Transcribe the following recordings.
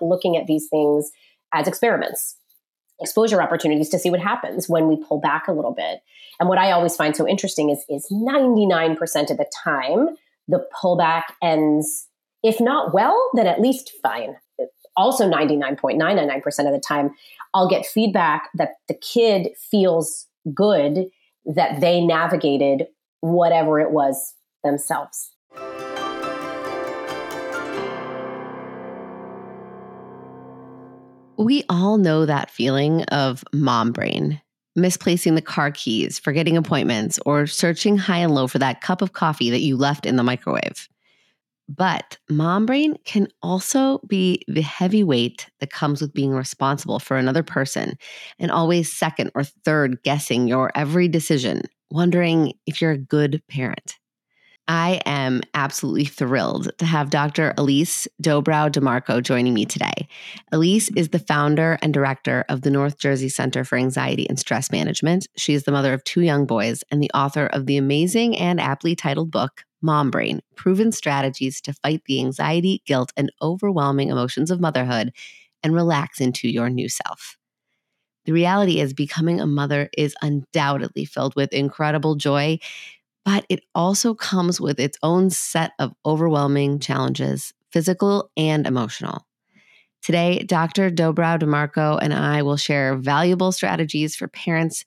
looking at these things as experiments, exposure opportunities to see what happens when we pull back a little bit. And what I always find so interesting is, is 99% of the time, the pullback ends, if not well, then at least fine. Also, 99.999% of the time, I'll get feedback that the kid feels good that they navigated whatever it was themselves. We all know that feeling of mom brain, misplacing the car keys, forgetting appointments, or searching high and low for that cup of coffee that you left in the microwave. But mom brain can also be the heavy weight that comes with being responsible for another person and always second or third guessing your every decision, wondering if you're a good parent. I am absolutely thrilled to have Dr. Ilyse Dobrow DiMarco joining me today. Ilyse is the founder and director of the North Jersey Center for Anxiety and Stress Management. She is the mother of two young boys and the author of the amazing and aptly titled book, Mom Brain Proven Strategies to Fight the Anxiety, Guilt, and Overwhelming Emotions of Motherhood and Relax into Your New Self. The reality is, becoming a mother is undoubtedly filled with incredible joy but it also comes with its own set of overwhelming challenges, physical and emotional. Today, Dr. Dobrow DiMarco and I will share valuable strategies for parents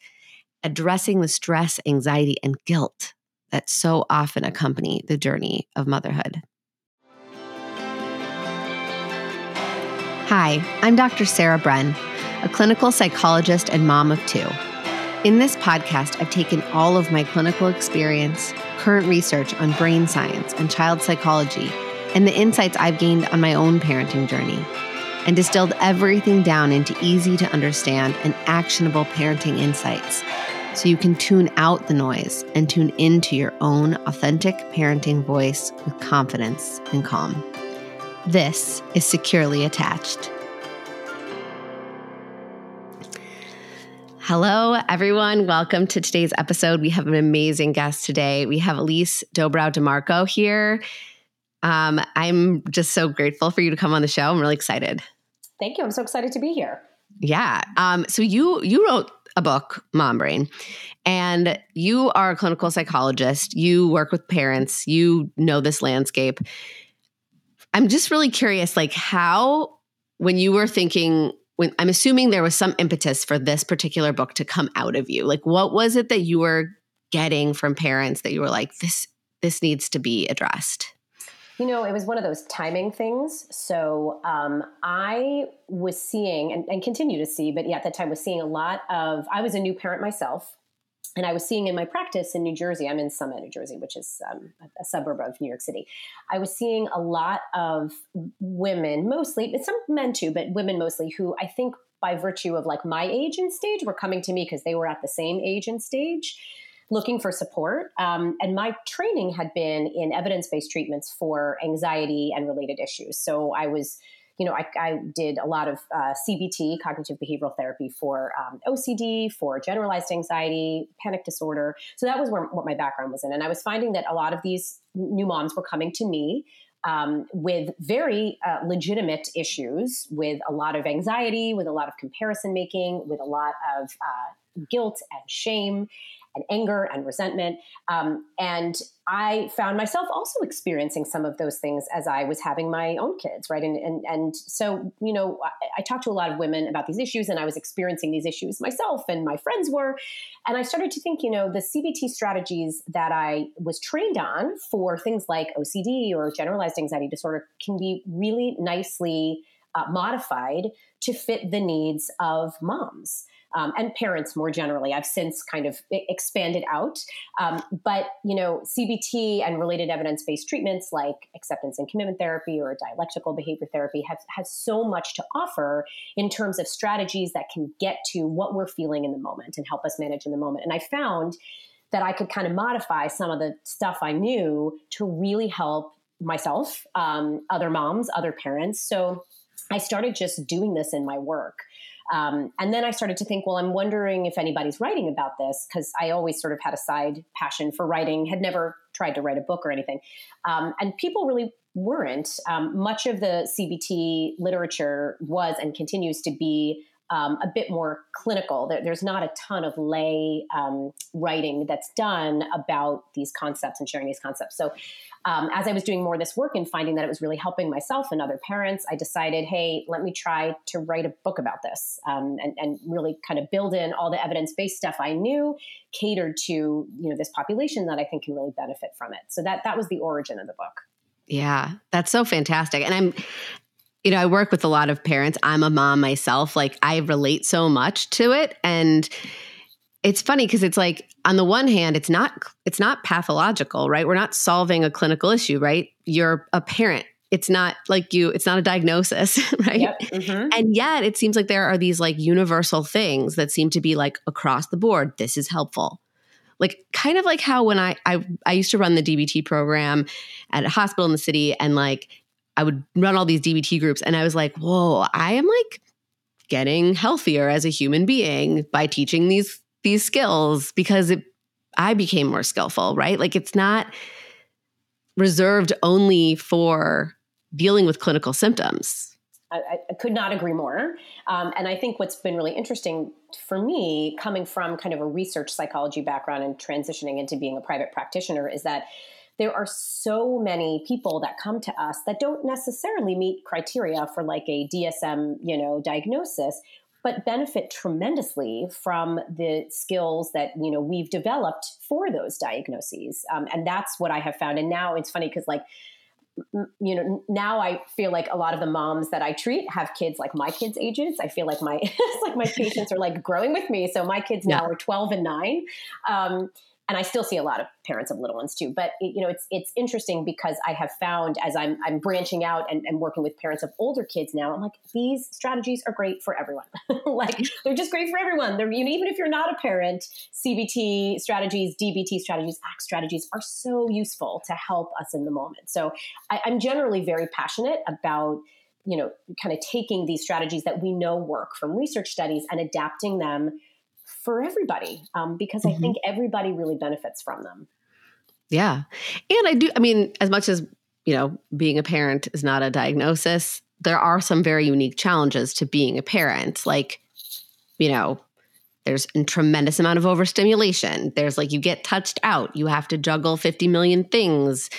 addressing the stress, anxiety, and guilt that so often accompany the journey of motherhood. Hi, I'm Dr. Sarah Bren, a clinical psychologist and mom of two. In this podcast, I've taken all of my clinical experience, current research on brain science and child psychology, and the insights I've gained on my own parenting journey, and distilled everything down into easy to understand and actionable parenting insights so you can tune out the noise and tune into your own authentic parenting voice with confidence and calm. This is Securely Attached. Hello, everyone. Welcome to today's episode. We have an amazing guest today. We have Ilyse Dobrow DiMarco here. Um, I'm just so grateful for you to come on the show. I'm really excited. Thank you. I'm so excited to be here. Yeah. Um, so you you wrote a book, Mom Brain, and you are a clinical psychologist. You work with parents. You know this landscape. I'm just really curious, like how when you were thinking when I'm assuming there was some impetus for this particular book to come out of you. Like what was it that you were getting from parents that you were like this this needs to be addressed? You know, it was one of those timing things. So um, I was seeing and, and continue to see, but yeah, at that time was seeing a lot of. I was a new parent myself, and I was seeing in my practice in New Jersey, I'm in Summit, New Jersey, which is um, a, suburb of New York City. I was seeing a lot of women, mostly, some men too, but women mostly, who I think by virtue of like my age and stage were coming to me because they were at the same age and stage looking for support. Um, and my training had been in evidence based treatments for anxiety and related issues. So I was you know, I, I did a lot of uh, CBT, cognitive behavioral therapy, for um, OCD, for generalized anxiety, panic disorder. So that was where, what my background was in. And I was finding that a lot of these new moms were coming to me um, with very uh, legitimate issues, with a lot of anxiety, with a lot of comparison making, with a lot of uh, guilt and shame and anger and resentment. Um, and I found myself also experiencing some of those things as I was having my own kids, right? And and and so you know, I, I talked to a lot of women about these issues, and I was experiencing these issues myself, and my friends were, and I started to think, you know, the CBT strategies that I was trained on for things like OCD or generalized anxiety disorder can be really nicely uh, modified to fit the needs of moms um, and parents more generally. I've since kind of expanded out. Um, but, you know, CBT and related evidence based treatments like acceptance and commitment therapy or dialectical behavior therapy have, have so much to offer in terms of strategies that can get to what we're feeling in the moment and help us manage in the moment. And I found that I could kind of modify some of the stuff I knew to really help myself, um, other moms, other parents. So I started just doing this in my work. Um, and then I started to think, well, I'm wondering if anybody's writing about this because I always sort of had a side passion for writing, had never tried to write a book or anything. Um, and people really weren't. Um, much of the CBT literature was and continues to be um, a bit more clinical. There, there's not a ton of lay um, writing that's done about these concepts and sharing these concepts. So, um, as I was doing more of this work and finding that it was really helping myself and other parents, I decided, hey, let me try to write a book about this um, and, and, really kind of build in all the evidence-based stuff I knew, catered to you know this population that I think can really benefit from it. So that that was the origin of the book. Yeah, that's so fantastic. And I'm you know, I work with a lot of parents. I'm a mom myself. Like I relate so much to it and it's funny because it's like on the one hand it's not it's not pathological, right? We're not solving a clinical issue, right? You're a parent. It's not like you it's not a diagnosis, right? Yep. Mm-hmm. And yet it seems like there are these like universal things that seem to be like across the board this is helpful like kind of like how when I, I I used to run the DBT program at a hospital in the city and like I would run all these DBT groups and I was like, whoa, I am like getting healthier as a human being by teaching these these skills because it I became more skillful, right? Like it's not reserved only for dealing with clinical symptoms. I, I could not agree more. Um, and I think what's been really interesting for me, coming from kind of a research psychology background and transitioning into being a private practitioner, is that there are so many people that come to us that don't necessarily meet criteria for like a DSM, you know, diagnosis, but benefit tremendously from the skills that you know we've developed for those diagnoses. Um, and that's what I have found. And now it's funny because like you know now i feel like a lot of the moms that i treat have kids like my kids ages i feel like my it's like my patients are like growing with me so my kids now are 12 and 9 um, and I still see a lot of parents of little ones too. But it, you know, it's it's interesting because I have found as I'm I'm branching out and, and working with parents of older kids now, I'm like these strategies are great for everyone. like they're just great for everyone. They're you know, even if you're not a parent, CBT strategies, DBT strategies, ACT strategies are so useful to help us in the moment. So I, I'm generally very passionate about you know kind of taking these strategies that we know work from research studies and adapting them for everybody um, because mm-hmm. I think everybody really benefits from them. Yeah. And I do, I mean, as much as, you know, being a parent is not a diagnosis, there are some very unique challenges to being a parent. Like, you know, there's a tremendous amount of overstimulation. There's like you get touched out. You have to juggle 50 million things.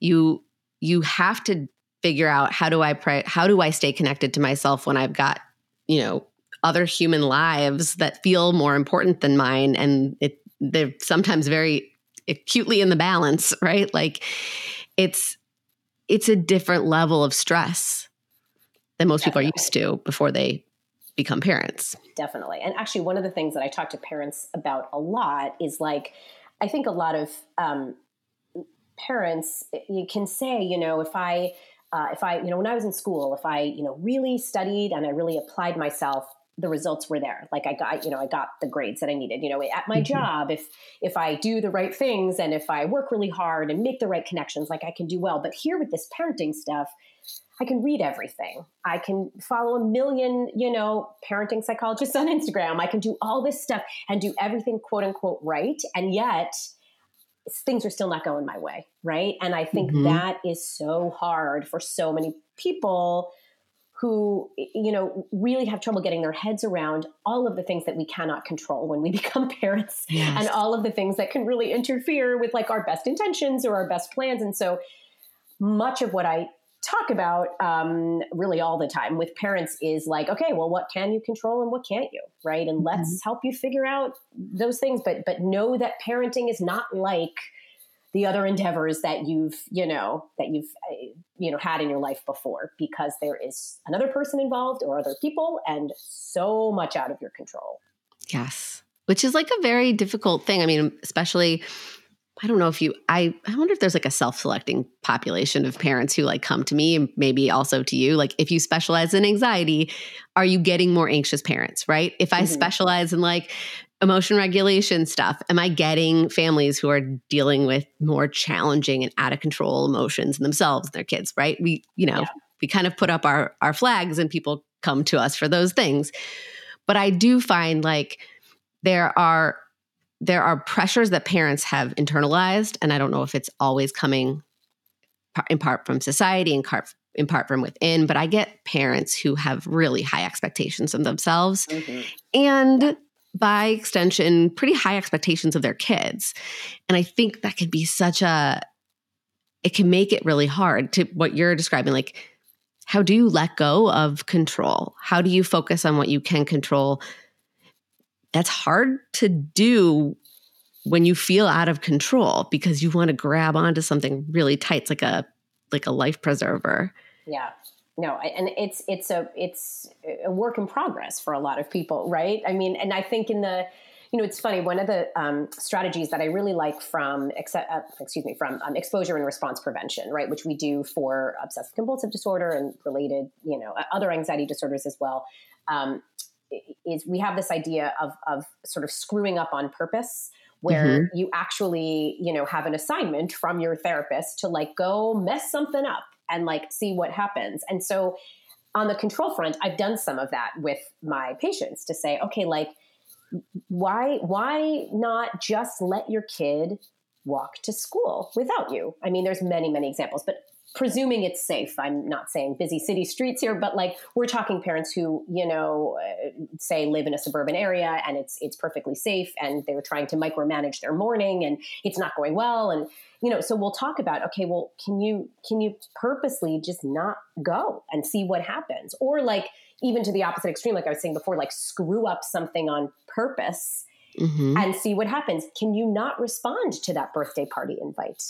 You you have to figure out how do I pray how do I stay connected to myself when I've got, you know, other human lives that feel more important than mine and it they're sometimes very acutely in the balance right like it's it's a different level of stress than most Definitely. people are used to before they become parents Definitely. And actually, one of the things that I talk to parents about a lot is like, I think a lot of um, parents, you can say, you know, if I, uh, if I, you know, when I was in school, if I, you know, really studied and I really applied myself, the results were there. Like i got you know i got the grades that i needed. You know at my mm-hmm. job if if i do the right things and if i work really hard and make the right connections like i can do well. But here with this parenting stuff i can read everything. I can follow a million you know parenting psychologists on instagram. I can do all this stuff and do everything quote unquote right. And yet things are still not going my way right? And i think mm-hmm. that is so hard for so many people who you know really have trouble getting their heads around all of the things that we cannot control when we become parents yes. and all of the things that can really interfere with like our best intentions or our best plans and so much of what i talk about um, really all the time with parents is like okay well what can you control and what can't you right and mm-hmm. let's help you figure out those things but but know that parenting is not like the other endeavors that you've you know that you've uh, you know had in your life before because there is another person involved or other people and so much out of your control. Yes. Which is like a very difficult thing. I mean especially i don't know if you i i wonder if there's like a self-selecting population of parents who like come to me and maybe also to you like if you specialize in anxiety are you getting more anxious parents right if i mm-hmm. specialize in like emotion regulation stuff am i getting families who are dealing with more challenging and out of control emotions in themselves and their kids right we you know yeah. we kind of put up our our flags and people come to us for those things but i do find like there are there are pressures that parents have internalized and i don't know if it's always coming in part from society and in part from within. But I get parents who have really high expectations of themselves mm-hmm. and by extension, pretty high expectations of their kids. And I think that could be such a, it can make it really hard to what you're describing. Like, how do you let go of control? How do you focus on what you can control? That's hard to do when you feel out of control because you want to grab onto something really tight, it's like a like a life preserver. Yeah. No, and it's it's a it's a work in progress for a lot of people, right? I mean, and I think in the you know, it's funny. One of the um, strategies that I really like from, uh, excuse me, from um, exposure and response prevention, right, which we do for obsessive compulsive disorder and related, you know, other anxiety disorders as well, um, is we have this idea of of sort of screwing up on purpose where mm-hmm. you actually you know have an assignment from your therapist to like go mess something up and like see what happens and so on the control front i've done some of that with my patients to say okay like why why not just let your kid walk to school without you i mean there's many many examples but presuming it's safe. I'm not saying busy city streets here but like we're talking parents who you know uh, say live in a suburban area and it's it's perfectly safe and they're trying to micromanage their morning and it's not going well. And you know so we'll talk about okay well can you can you purposely just not go and see what happens? Or like even to the opposite extreme like i was saying before like screw up something on purpose mm-hmm. and see what happens. Can you not respond to that birthday party invite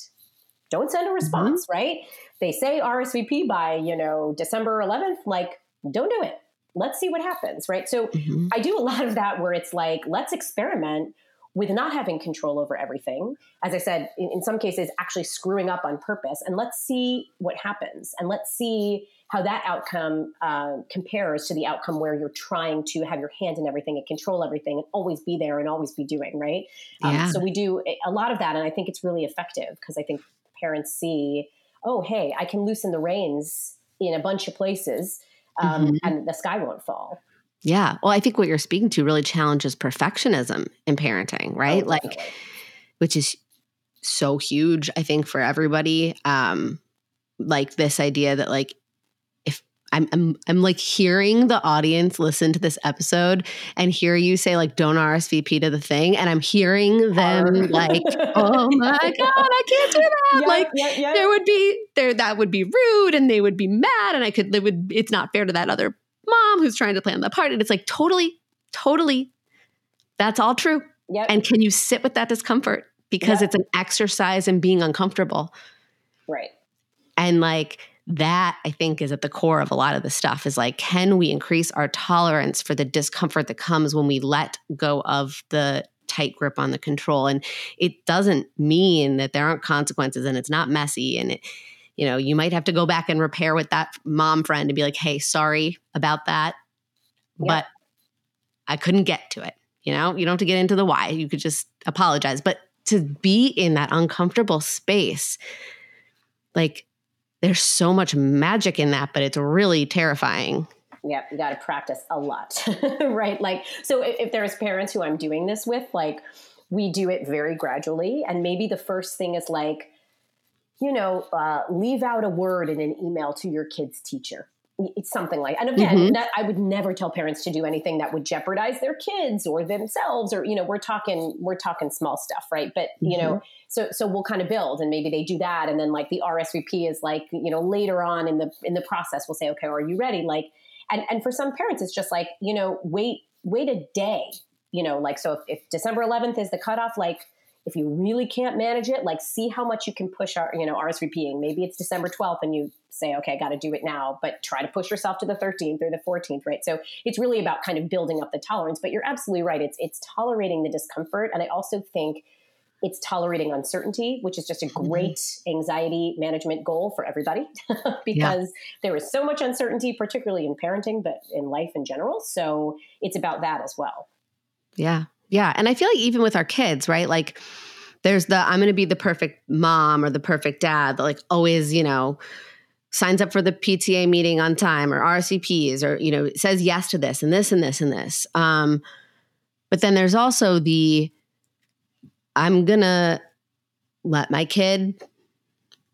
don't send a response, mm-hmm. right? They say RSVP by, you know, December 11th, like, don't do it. Let's see what happens, right? So mm-hmm. I do a lot of that where it's like, let's experiment with not having control over everything. As I said, in, in some cases, actually screwing up on purpose. And let's see what happens. And let's see how that outcome uh, compares to the outcome where you're trying to have your hand in everything and control everything and always be there and always be doing, right? Um, so we do a lot of that. And I think it's really effective because I think parents see, oh, hey, I can loosen the reins in a bunch of places um, mm-hmm. and the sky won't fall. Yeah. Well, I think what you're speaking to really challenges perfectionism in parenting, right? Oh, like, which is so huge, I think, for everybody. Um, like this idea that like I'm, I'm I'm like hearing the audience listen to this episode and hear you say like don't RSVP to the thing and I'm hearing them like oh my god I can't do that. Like there would be there that would be rude and they would be mad and I could it would it's not fair to that other mom who's trying to plan the party. And it's like totally totally that's all true. And can you sit with that discomfort? Because it's an exercise in being uncomfortable. Right. And like that I think is at the core of a lot of the stuff is like, can we increase our tolerance for the discomfort that comes when we let go of the tight grip on the control? And it doesn't mean that there aren't consequences and it's not messy and it, you know, you might have to go back and repair with that mom friend and be like, hey, sorry about that. But I couldn't get to it. You know, you don't have to get into the why. You could just apologize. But to be in that uncomfortable space, like there's so much magic in that, but it's really terrifying. Yeah, you got to practice a lot, right? Like, so if, if there's parents who I'm doing this with, like, we do it very gradually. And maybe the first thing is like, you know, uh, leave out a word in an email to your kid's teacher it's something like and again mm-hmm. that i would never tell parents to do anything that would jeopardize their kids or themselves or you know we're talking we're talking small stuff right but you mm-hmm. know so so we'll kind of build and maybe they do that and then like the rsvp is like you know later on in the in the process we'll say okay are you ready like and and for some parents it's just like you know wait wait a day you know like so if, if december 11th is the cutoff like if you really can't manage it, like see how much you can push our, you know, RSVPing. Maybe it's December 12th and you say, okay, I got to do it now, but try to push yourself to the 13th or the 14th, right? So it's really about kind of building up the tolerance, but you're absolutely right. It's, it's tolerating the discomfort. And I also think it's tolerating uncertainty, which is just a mm-hmm. great anxiety management goal for everybody because yeah. there is so much uncertainty, particularly in parenting, but in life in general. So it's about that as well. Yeah. Yeah. And I feel like even with our kids, right? Like there's the I'm going to be the perfect mom or the perfect dad that like always, you know, signs up for the PTA meeting on time or RSVPs or, you know, says yes to this and this and this and this. Um, but then there's also the I'm going to let my kid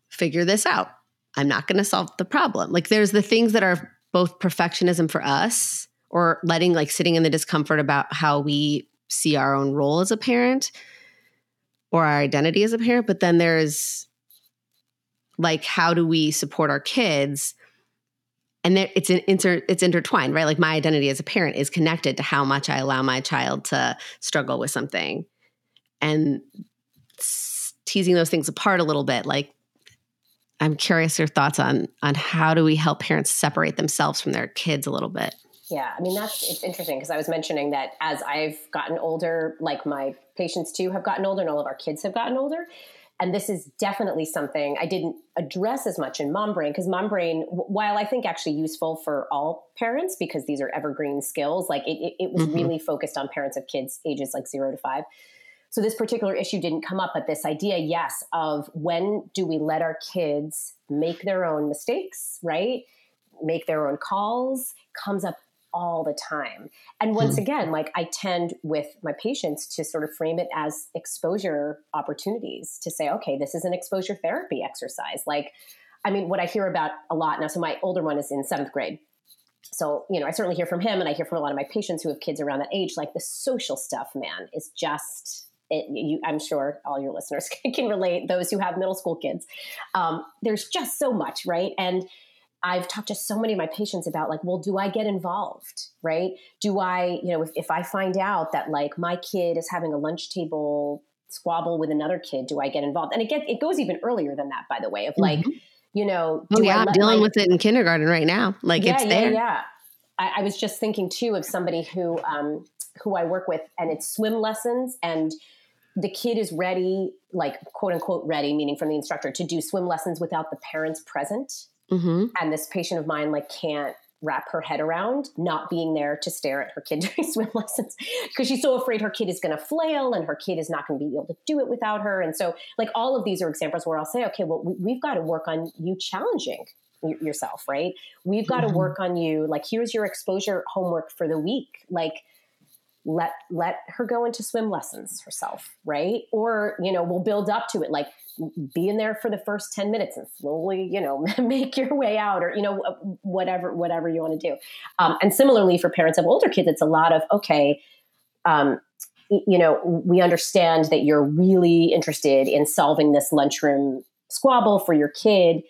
figure this out I'm not going to solve the problem. Like there's the things that are both perfectionism for us or letting like sitting in the discomfort about how we see our own role as a parent or our identity as a parent, but then there's like how do we support our kids? And there, it's an inter, it's intertwined right? Like my identity as a parent is connected to how much i allow my child to struggle with something. And teasing those things apart a little bit like i'm curious your thoughts on on how do we help parents separate themselves from their kids a little bit yeah i mean that's it's interesting because i was mentioning that as i've gotten older like my patients too have gotten older and all of our kids have gotten older and this is definitely something I didn't address as much in Mom Brain because Mom Brain, while I think actually useful for all parents because these are evergreen skills, like it, it, it was mm-hmm. really focused on parents of kids ages like zero to five. So this particular issue didn't come up, but this idea, yes, of when do we let our kids make their own mistakes, right? Make their own calls comes up all the time. And once mm again, like I tend with my patients to sort of frame it as exposure opportunities to say, okay, this is an exposure therapy exercise. Like, I mean, what I hear about a lot now, so my older one is in seventh grade. So, you know, I certainly hear from him and I hear from a lot of my patients who have kids around that age, like the social stuff, man, is just it, you, I'm sure all your listeners can relate. Those who have middle school kids, um, there's just so much, right? And I've talked to so many of my patients about like, well, do I get involved? Right? Do I, you know, if, if I find out that like my kid is having a lunch table squabble with another kid, do I get involved? And it gets it goes even earlier than that, by the way, of like, mm-hmm. you know, oh yeah, I'm dealing my, with it in kindergarten right now. Like yeah, it's there. Yeah, yeah. I, I, was just thinking too of somebody who um, who I work with, and it's swim lessons and the kid is ready, like quote unquote ready, meaning from the instructor, to do swim lessons without the parents present. Mm-hmm. And this patient of mine like can't wrap her head around not being there to stare at her kid during swim lessons because she's so afraid her kid is going to flail and her kid is not going to be able to do it without her. And so, like, all of these are examples where I'll say, okay, well, we, have got to work on you challenging yourself, right? We've got mm-hmm. to work on you. Like, here's your exposure homework for the week. Like, let let her go into swim lessons herself right? Or you know we'll build up to it like be in there for the first 10 minutes and slowly you know make your way out or you know whatever whatever you want to do. Um, and similarly for parents of older kids it's a lot of okay um, you know we understand that you're really interested in solving this lunchroom squabble for your kid.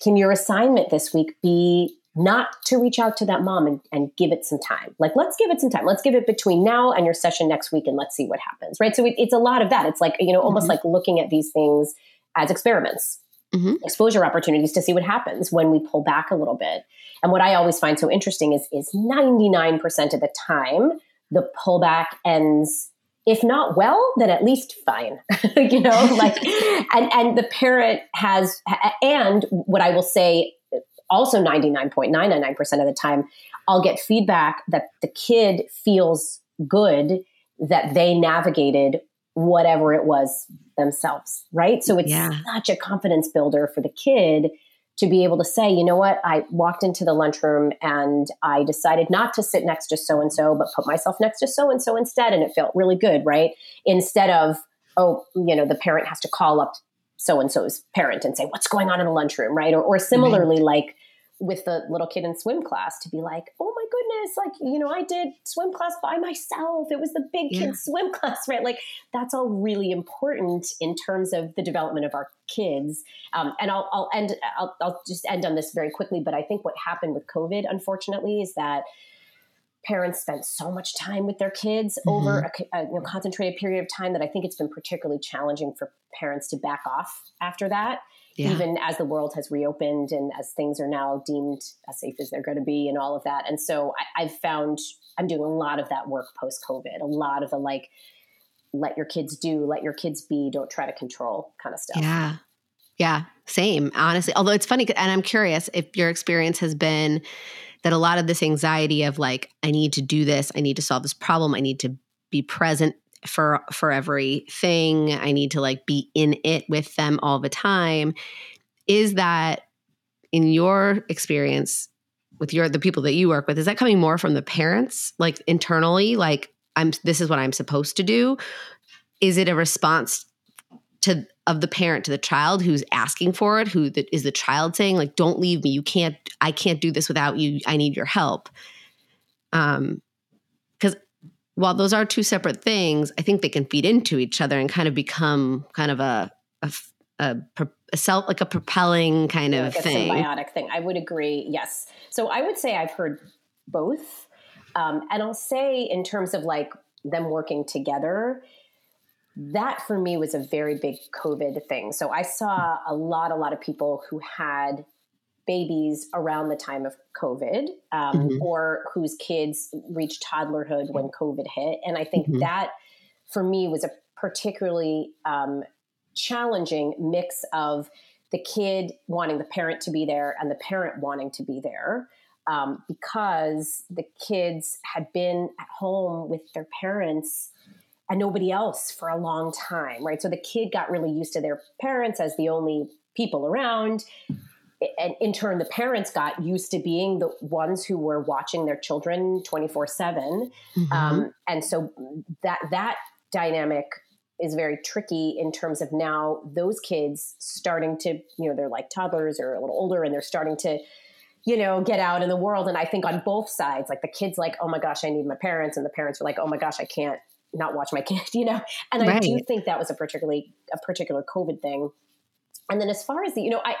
Can your assignment this week be not to reach out to that mom and, and give it some time. Like, let's give it some time. Let's give it between now and your session next week and let's see what happens. Right. So it, it's a lot of that. It's like, you know, almost mm-hmm. like looking at these things as experiments, mm-hmm. exposure opportunities to see what happens when we pull back a little bit. And what I always find so interesting is, is 99% of the time, the pullback ends if not well, then at least fine. you know, like, and and the parent has, and what I will say also 99.999% of the time, I'll get feedback that the kid feels good that they navigated whatever it was themselves, right? So it's yeah. such a confidence builder for the kid to be able to say, you know what, I walked into the lunchroom and I decided not to sit next to so and so, but put myself next to so and so instead. And it felt really good, right? Instead of, oh, you know, the parent has to call up so and so's parent and say, what's going on in the lunchroom, right? Or, or similarly, like with the little kid in swim class to be like, oh my goodness, like, you know, I did swim class by myself. It was the big yeah. kid swim class, right? Like, that's all really important in terms of the development of our kids. Um, and I'll, I'll end, I'll, I'll just end on this very quickly. But I think what happened with COVID, unfortunately, is that parents spent so much time with their kids mm-hmm. over a, a you know, concentrated period of time that I think it's been particularly challenging for parents to back off after that yeah. even as the world has reopened and as things are now deemed as safe as they're going to be and all of that. And so I, I've found I'm doing a lot of that work post COVID, a lot of the like, let your kids do, let your kids be, don't try to control kind of stuff. Yeah. Yeah. Same, honestly. Although it's funny, and I'm curious if your experience has been that a lot of this anxiety of like, I need to do this, I need to solve this problem, I need to be present for for everything. I need to like be in it with them all the time. Is that in your experience with your the people that you work with is that coming more from the parents like internally? Like i'm this is what i'm supposed to do? Is it a response to of the parent to the child who's asking for it who the, is the child saying like don't leave me. You can't i can't do this without you. I need your help. Um while those are two separate things i think they can feed into each other and kind of become kind of a a, a, a self like a propelling kind of like a thing symbiotic thing. I would agree. Yes. So I would say I've heard both, um, and I'll say in terms of like them working together. That for me was a very big COVID thing. So I saw a lot, a lot of people who had babies around the time of COVID um, Mhm. or whose kids reached toddlerhood when COVID hit. And I think Mhm. that for me was a particularly um, challenging mix of the kid wanting the parent to be there and the parent wanting to be there um, because the kids had been at home with their parents and nobody else for a long time, right? So the kid got really used to their parents as the only people around. And in turn, the parents got used to being the ones who were watching their children 24 7 Mhm. um, and so that that dynamic is very tricky in terms of now those kids starting to you know they're like toddlers or a little older and they're starting to you know get out in the world. And i think on both sides like the kids like oh my gosh i need my parents. And the parents are like oh my gosh i can't not watch my kid you know? And i do think that was a particularly a particular covid thing and then as far as the you know i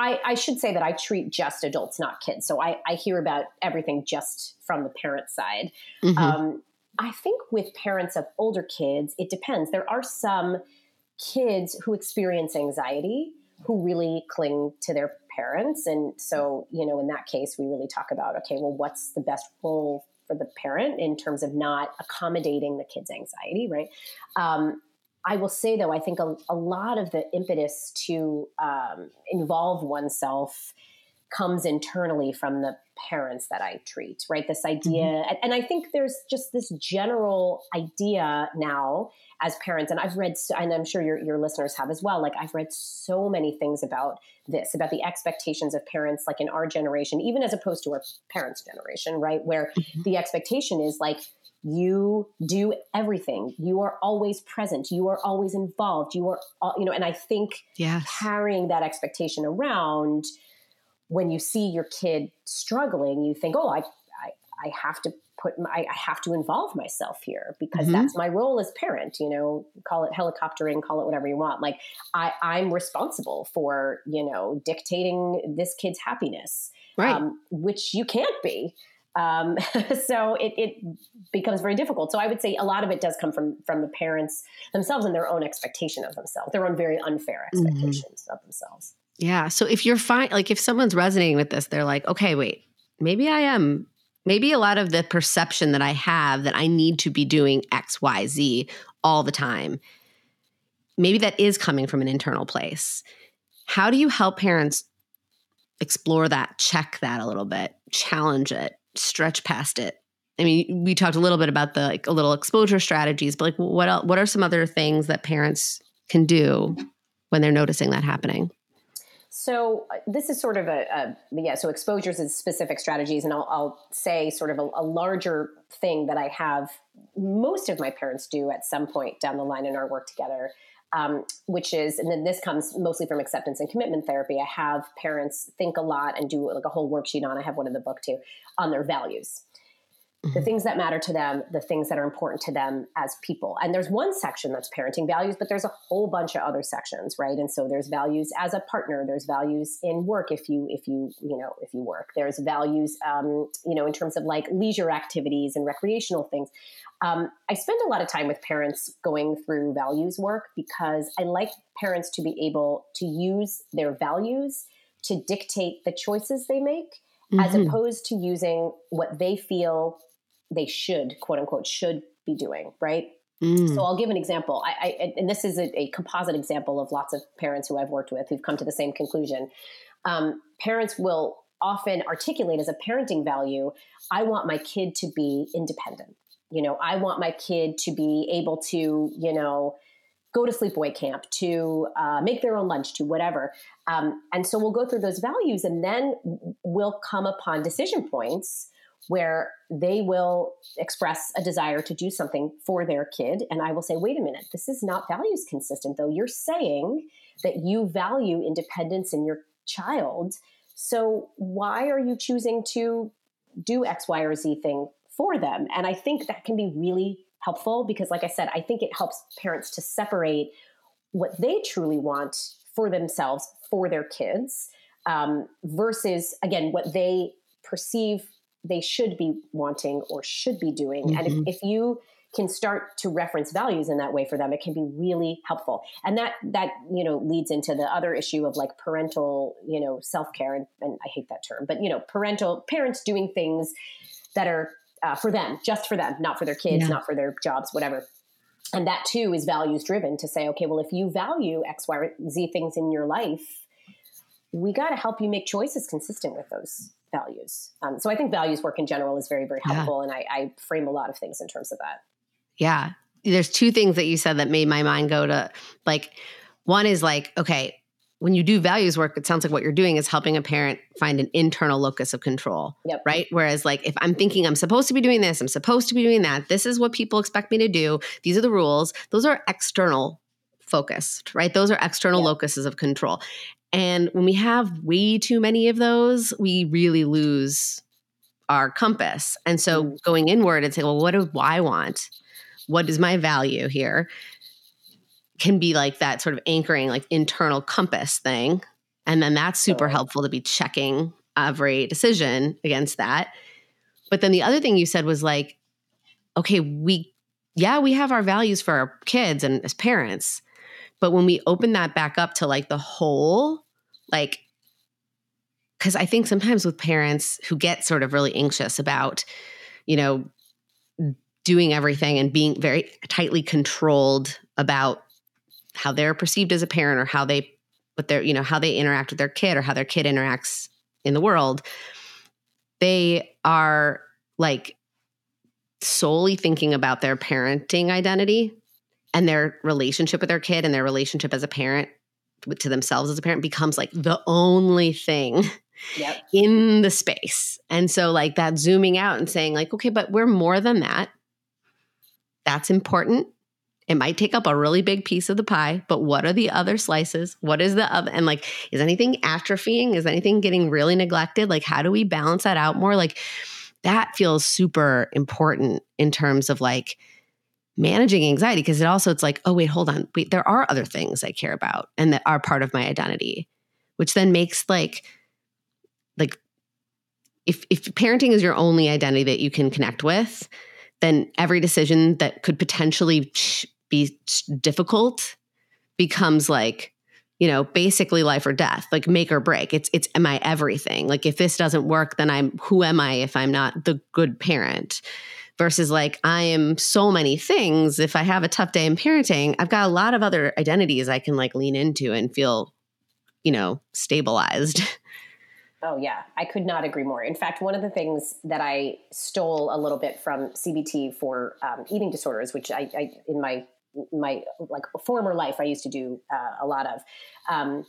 I, I should say that I treat just adults, not kids. So I, I hear about everything just from the parent side. Mhm. Um, I think with parents of older kids, it depends. There are some kids who experience anxiety who really cling to their parents. And so, you know, in that case, we really talk about okay, well, what's the best role for the parent in terms of not accommodating the kid's anxiety, right? Um, I will say, though, I think a, a lot of the impetus to um, involve oneself comes internally from the parents that I treat, right? This idea, and, and I think there's just this general idea now as parents, and I've read, and I'm sure your, your listeners have as well. Like, I've read so many things about this, about the expectations of parents, like in our generation, even as opposed to our parents' generation, right? Where Mhm. the expectation is like, you do everything. You are always present. You are always involved. You are, all, you know, and I think yes carrying that expectation around when you see your kid struggling you think oh i i, I have to put my, i have to involve myself here because Mhm. that's my role as parent you know call it helicoptering call it whatever you want like i i'm responsible for you know dictating this kid's happiness right um, which you can't be um, so it, it becomes very difficult so i would say a lot of it does come from from the parents themselves and their own expectation of themselves their own very unfair Mhm. expectations of themselves Yeah. So if you're fine, like if someone's resonating with this, they're like, okay, wait, maybe I am, maybe a lot of the perception that I have that I need to be doing X, Y, Z all the time, maybe that is coming from an internal place. How do you help parents explore that, check that a little bit, challenge it, stretch past it? I mean, we talked a little bit about the like a little exposure strategies, but like what else, what are some other things that parents can do when they're noticing that happening? So uh, this is sort of a, a yeah. So exposures is specific strategies, and I'll, I'll say sort of a, a larger thing that I have most of my parents do at some point down the line in our work together, um, which is, and then this comes mostly from acceptance and commitment therapy. I have parents think a lot and do like a whole worksheet on. I have one in the book too on their values the Mhm. things that matter to them, the things that are important to them as people. And there's one section that's parenting values, but there's a whole bunch of other sections, right? And so there's values as a partner, there's values in work if you if you you know if you work. There's values, um, you know, in terms of like leisure activities and recreational things. Um, I spend a lot of time with parents going through values work because I like parents to be able to use their values to dictate the choices they make as Mhm. opposed to using what they feel they should, quote unquote, should be doing, right? Mm. So I'll give an example. I, I and this is a, a composite example of lots of parents who I've worked with who've come to the same conclusion. Um, parents will often articulate as a parenting value, I want my kid to be independent. You know, I want my kid to be able to, you know, go to sleepaway camp, to uh, make their own lunch, to whatever. Um, and so we'll go through those values and then we'll come upon decision points where they will express a desire to do something for their kid. And I will say, wait a minute, this is not values consistent, though. You're saying that you value independence in your child. So why are you choosing to do X, Y, or Z thing for them? And I think that can be really helpful because, like I said, I think it helps parents to separate what they truly want for themselves, for their kids, um, versus, again, what they perceive they should be wanting or should be doing. Mm-hmm. And if, mm-hmm. if you can start to reference values in that way for them it can be really helpful and that that you know leads into the other issue of like parental you know self-care and, and i hate that term but you know parental parents doing things that are uh, for them just for them not for their kids yeah. not for their jobs whatever and that too is values driven to say okay well if you value x y z things in your life we got to help you make choices consistent with those values. Um, so I think values work in general is very, very helpful. Yeah. And I, I frame a lot of things in terms of that. Yeah. There's two things that you said that made my mind go to like, one is like, okay, when you do values work, it sounds like what you're doing is helping a parent find an internal locus of control. Yep. Right. Whereas, like, if I'm thinking I'm supposed to be doing this, I'm supposed to be doing that, this is what people expect me to do, these are the rules, those are external focused, right? Those are external yep. locuses of control. And when we have way too many of those, we really lose our compass. And so mm. going inward and saying, well, what do I want? What is my value here? Can be like that sort of anchoring, like internal compass thing. And then that's super helpful to be checking every decision against that. But then the other thing you said was like, okay, we, yeah, we have our values for our kids and as parents, but when we open that back up to like the whole, like, because I think sometimes with parents who get sort of really anxious about, you know, doing everything and being very tightly controlled about how they're perceived as a parent or how they, but their, you know, how they interact with their kid or how their kid interacts in the world, they are like solely thinking about their parenting identity and their relationship with their kid and their relationship as a parent to themselves as a parent becomes like the only thing yep. in the space. And so like that zooming out and saying like okay, but we're more than that. That's important. It might take up a really big piece of the pie, but what are the other slices? What is the other and like is anything atrophying? Is anything getting really neglected? Like how do we balance that out more? Like that feels super important in terms of like managing anxiety because it also it's like oh wait hold on. Wait there are other things i care about and that are part of my identity which then makes like like if if parenting is your only identity that you can connect with then every decision that could potentially be difficult becomes like you know basically life or death like make or break. It's it's am i everything? Like if this doesn't work then i'm who am i if i'm not the good parent versus like I am so many things. If I have a tough day in parenting, I've got a lot of other identities I can like lean into and feel, you know, stabilized. Oh, yeah. I could not agree more. In fact, one of the things that I stole a little bit from CBT for um, eating disorders, which I, I, in my my like former life I used to do uh, a lot of. Um,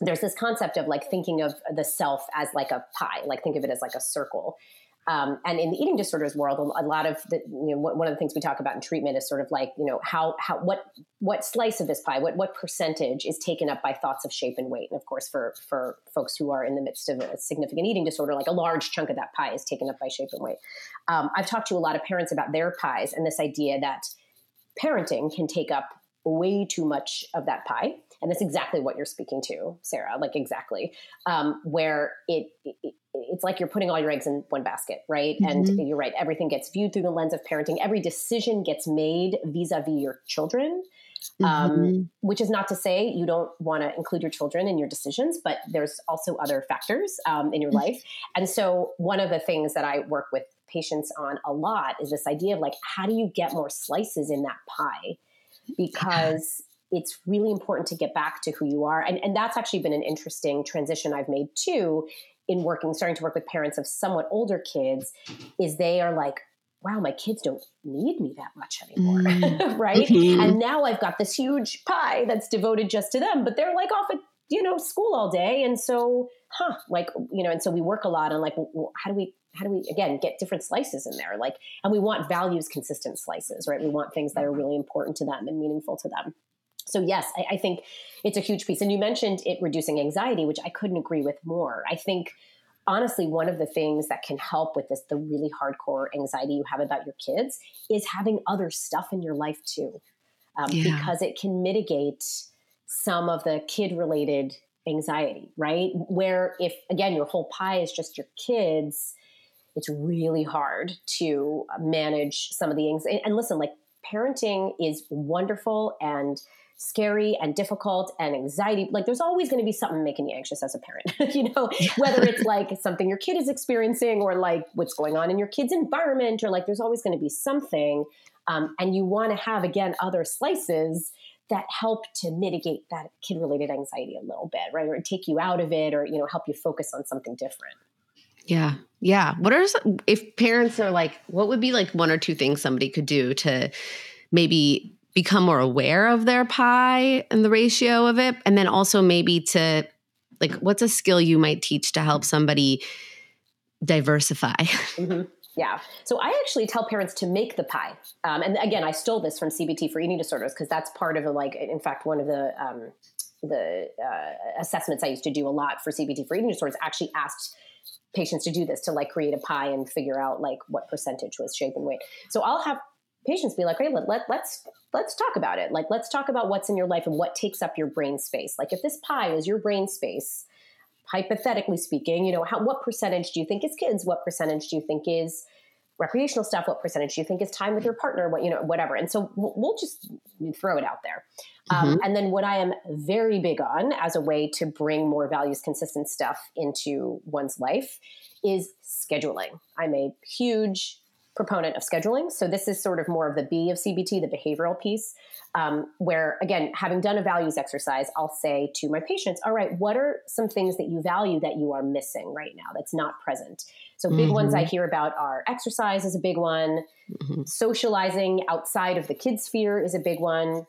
there's this concept of like thinking of the self as like a pie, like think of it as like a circle. Um, and in the eating disorders world, a lot of the, you know, one of the things we talk about in treatment is sort of like, you know, how, how, what, what slice of this pie, what, what percentage is taken up by thoughts of shape and weight. And of course, for, for folks who are in the midst of a significant eating disorder, like a large chunk of that pie is taken up by shape and weight. Um, I've talked to a lot of parents about their pies and this idea that parenting can take up way too much of that pie and that's exactly what you're speaking to sarah like exactly um, where it, it, it's like you're putting all your eggs in one basket right mm-hmm. and you're right everything gets viewed through the lens of parenting every decision gets made vis-a-vis your children um, mm-hmm. which is not to say you don't want to include your children in your decisions but there's also other factors um, in your mm-hmm. life and so one of the things that i work with patients on a lot is this idea of like how do you get more slices in that pie because it's really important to get back to who you are. And, and that's actually been an interesting transition I've made too in working, starting to work with parents of somewhat older kids, is they are like, wow, my kids don't need me that much anymore. Mm. right. Mm-hmm. And now I've got this huge pie that's devoted just to them, but they're like off at, you know, school all day. And so huh, like, you know, and so we work a lot on like, well, how do we, how do we, again, get different slices in there? Like, and we want values consistent slices, right? We want things that are really important to them and meaningful to them. So, yes, I, I think it's a huge piece. And you mentioned it reducing anxiety, which I couldn't agree with more. I think honestly, one of the things that can help with this, the really hardcore anxiety you have about your kids, is having other stuff in your life too, um, yeah. because it can mitigate some of the kid related anxiety, right? Where if, again, your whole pie is just your kids, it's really hard to manage some of the anxiety. And listen, like parenting is wonderful and scary and difficult and anxiety like there's always going to be something making you anxious as a parent you know whether it's like something your kid is experiencing or like what's going on in your kid's environment or like there's always going to be something um, and you want to have again other slices that help to mitigate that kid related anxiety a little bit right or take you out of it or you know help you focus on something different yeah. Yeah. What are some, if parents are like, what would be like one or two things somebody could do to maybe become more aware of their pie and the ratio of it. And then also maybe to like what's a skill you might teach to help somebody diversify? Mm-hmm. yeah. So i actually tell parents to make the pie um, and again i stole this from cbt for eating disorders because that's part of a like in fact one of the um, the uh, assessments i used to do a lot for cbt for eating disorders actually asked patients to do this to like create a pie and figure out like what percentage was shape and weight. So i'll have patients be like, hey, let, let, let's let's talk about it. Like, let's talk about what's in your life and what takes up your brain space. Like, if this pie is your brain space, hypothetically speaking, you know, how what percentage do you think is kids? What percentage do you think is recreational stuff? What percentage do you think is time with your partner? What you know, whatever. And so we'll, we'll just throw it out there. Um, mm-hmm. Um, and then what I am very big on as a way to bring more values consistent stuff into one's life is scheduling. I'm a huge proponent of scheduling. So this is sort of more of the B of CBT, the behavioral piece, um, where again, having done a values exercise, I'll say to my patients, all right, what are some things that you value that you are missing right now that's not present? So big mm-hmm. ones I mm-hmm. hear about are exercise is a big one, mm-hmm. socializing outside of the kid sphere is a big one.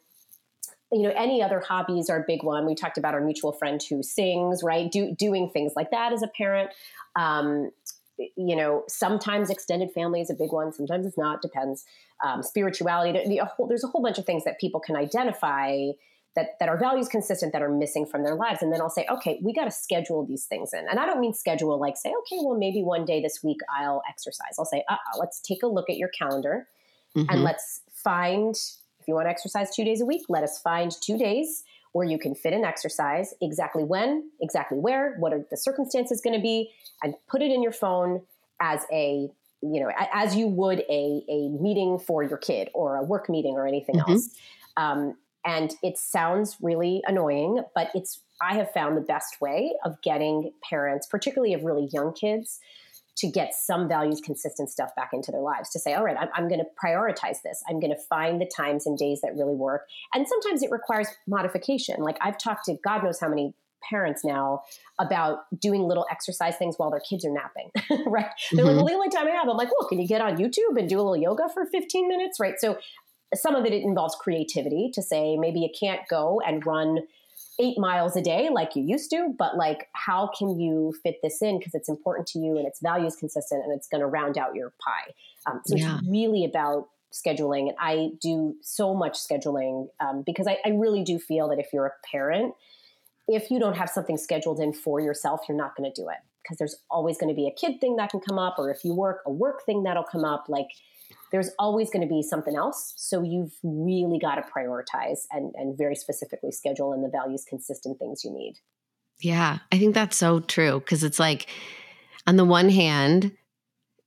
You know, any other hobbies are a big one. We talked about our mutual friend who sings, right? Do, doing things like that as a parent. Um, you know, sometimes extended family is a big one, sometimes it's not, depends. Um, spirituality, the, the, a whole, there's a whole bunch of things that people can identify that, that are values consistent that are missing from their lives. And then I'll say, okay, we got to schedule these things in. And I don't mean schedule like say, okay, well, maybe one day this week I'll exercise. I'll say, uh let's take a look at your calendar mm-hmm. and let's find, if you want to exercise two days a week, let us find two days where you can fit an exercise exactly when, exactly where, what are the circumstances going to be, and put it in your phone as a you know as you would a a meeting for your kid or a work meeting or anything mm-hmm. else. Um, and it sounds really annoying, but it's I have found the best way of getting parents, particularly of really young kids, to get some values consistent stuff back into their lives to say all right i'm, I'm going to prioritize this. I'm going to find the times and days that really work. And sometimes it requires modification. Like i've talked to god knows how many parents now about doing little exercise things while their kids are napping right? They're mm-hmm. like well the only time i have i'm like well can you get on youtube and do a little yoga for 15 minutes? Right? So some of it, it involves creativity to say maybe you can't go and run eight miles a day like you used to, but like, how can you fit this in? Because it's important to you and its values consistent and it's going to round out your pie. Um, so yeah. it's really about scheduling. And I do so much scheduling um, because I, I really do feel that if you're a parent, if you don't have something scheduled in for yourself, you're not going to do it because there's always going to be a kid thing that can come up, or if you work, a work thing that'll come up. Like, there's always going to be something else. So you've really got to prioritize and, and very specifically schedule in the values consistent things you need. Yeah, I think that's so true because it's like, on the one hand,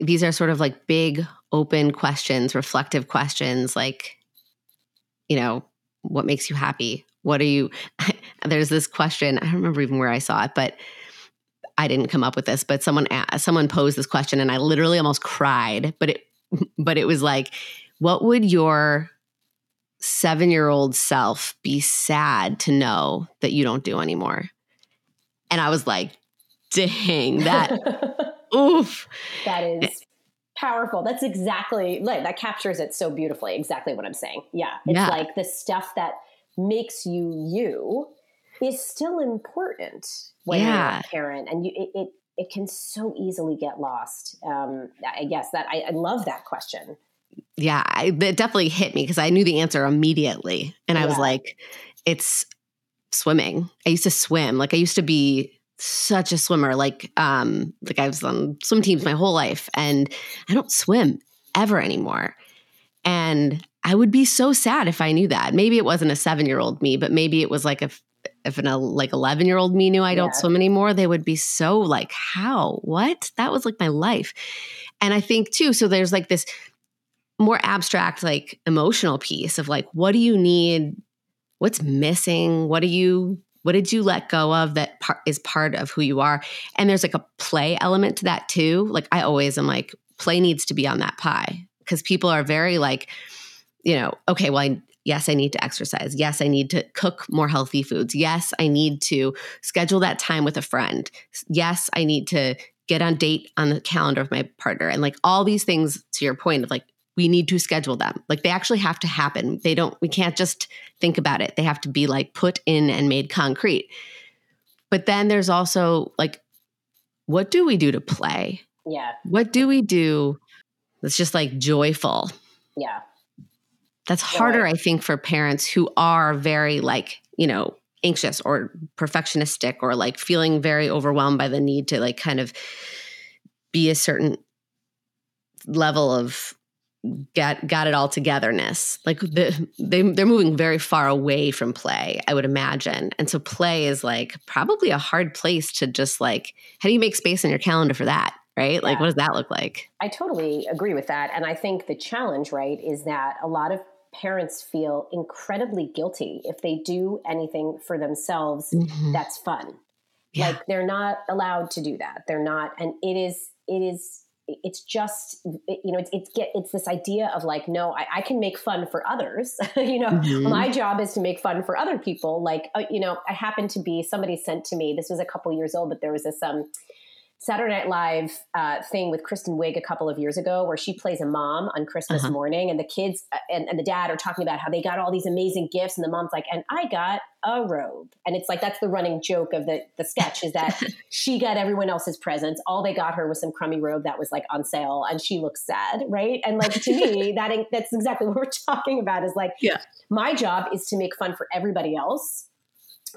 these are sort of like big open questions, reflective questions like, you know, what makes you happy? What are you? There's this question. I don't remember even where I saw it, but I didn't come up with this. But someone asked, someone posed this question, and I literally almost cried. But it but it was like, what would your seven year old self be sad to know that you don't do anymore? And I was like, dang, that, oof. That is eh. powerful. That's exactly, like, that captures it so beautifully. Exactly what I'm saying. Yeah. It's yeah. like the stuff that makes you you is still important when yeah. you're a parent, and you it, it, it can so easily get lost. Um, I guess that I, I love that question. Yeah, I, it definitely hit me because I knew the answer immediately, and I was like, "It's swimming." I used to swim. Like I used to be such a swimmer. Like, um, like I was on swim teams my whole life, and I don't swim ever anymore. And I would be so sad if I knew that. Maybe it wasn't a seven year old me, but maybe it was like if if an like eleven year old me knew I don't yeah. swim anymore, they would be so like, how? What? That was like my life. And I think too, so there's like this more abstract, like emotional piece of like, what do you need? What's missing? What do you what did you let go of that part is part of who you are? And there's like a play element to that too. Like I always am like, play needs to be on that pie because people are very like, you know, okay, well, I, yes, I need to exercise. Yes, I need to cook more healthy foods. Yes, I need to schedule that time with a friend. Yes, I need to get on date on the calendar of my partner. And like all these things to your point of like, we need to schedule them. Like they actually have to happen. They don't, we can't just think about it. They have to be like put in and made concrete. But then there's also like, what do we do to play? Yeah. What do we do that's just like joyful? Yeah. That's harder, right. I think, for parents who are very like, you know, anxious or perfectionistic or like feeling very overwhelmed by the need to like kind of be a certain level of got got it all togetherness. Like the, they they're moving very far away from play i would imagine. And so play is like probably a hard place to just like how do you make space in your calendar for that right? Yeah. like what does that look like? I totally agree with that. And i think the challenge right is that a lot of parents feel incredibly guilty if they do anything for themselves mm-hmm. that's fun yeah. like they're not allowed to do that they're not and it is it is it's just you know it's it's get it's this idea of like no I, I can make fun for others you know mm-hmm. my job is to make fun for other people like uh, you know I happened to be somebody sent to me this was a couple years old but there was this um Saturday Night Live uh, thing with Kristen Wiig a couple of years ago, where she plays a mom on Christmas uh-huh. morning, and the kids uh, and, and, the dad are talking about how they got all these amazing gifts, and the mom's like, "And I got a robe," and it's like that's the running joke of the the sketch is that she got everyone else's presents, all they got her was some crummy robe that was like on sale, and she looks sad, right? And like to me, that that's exactly what we're talking about. Is like, yeah, my job is to make fun for everybody else,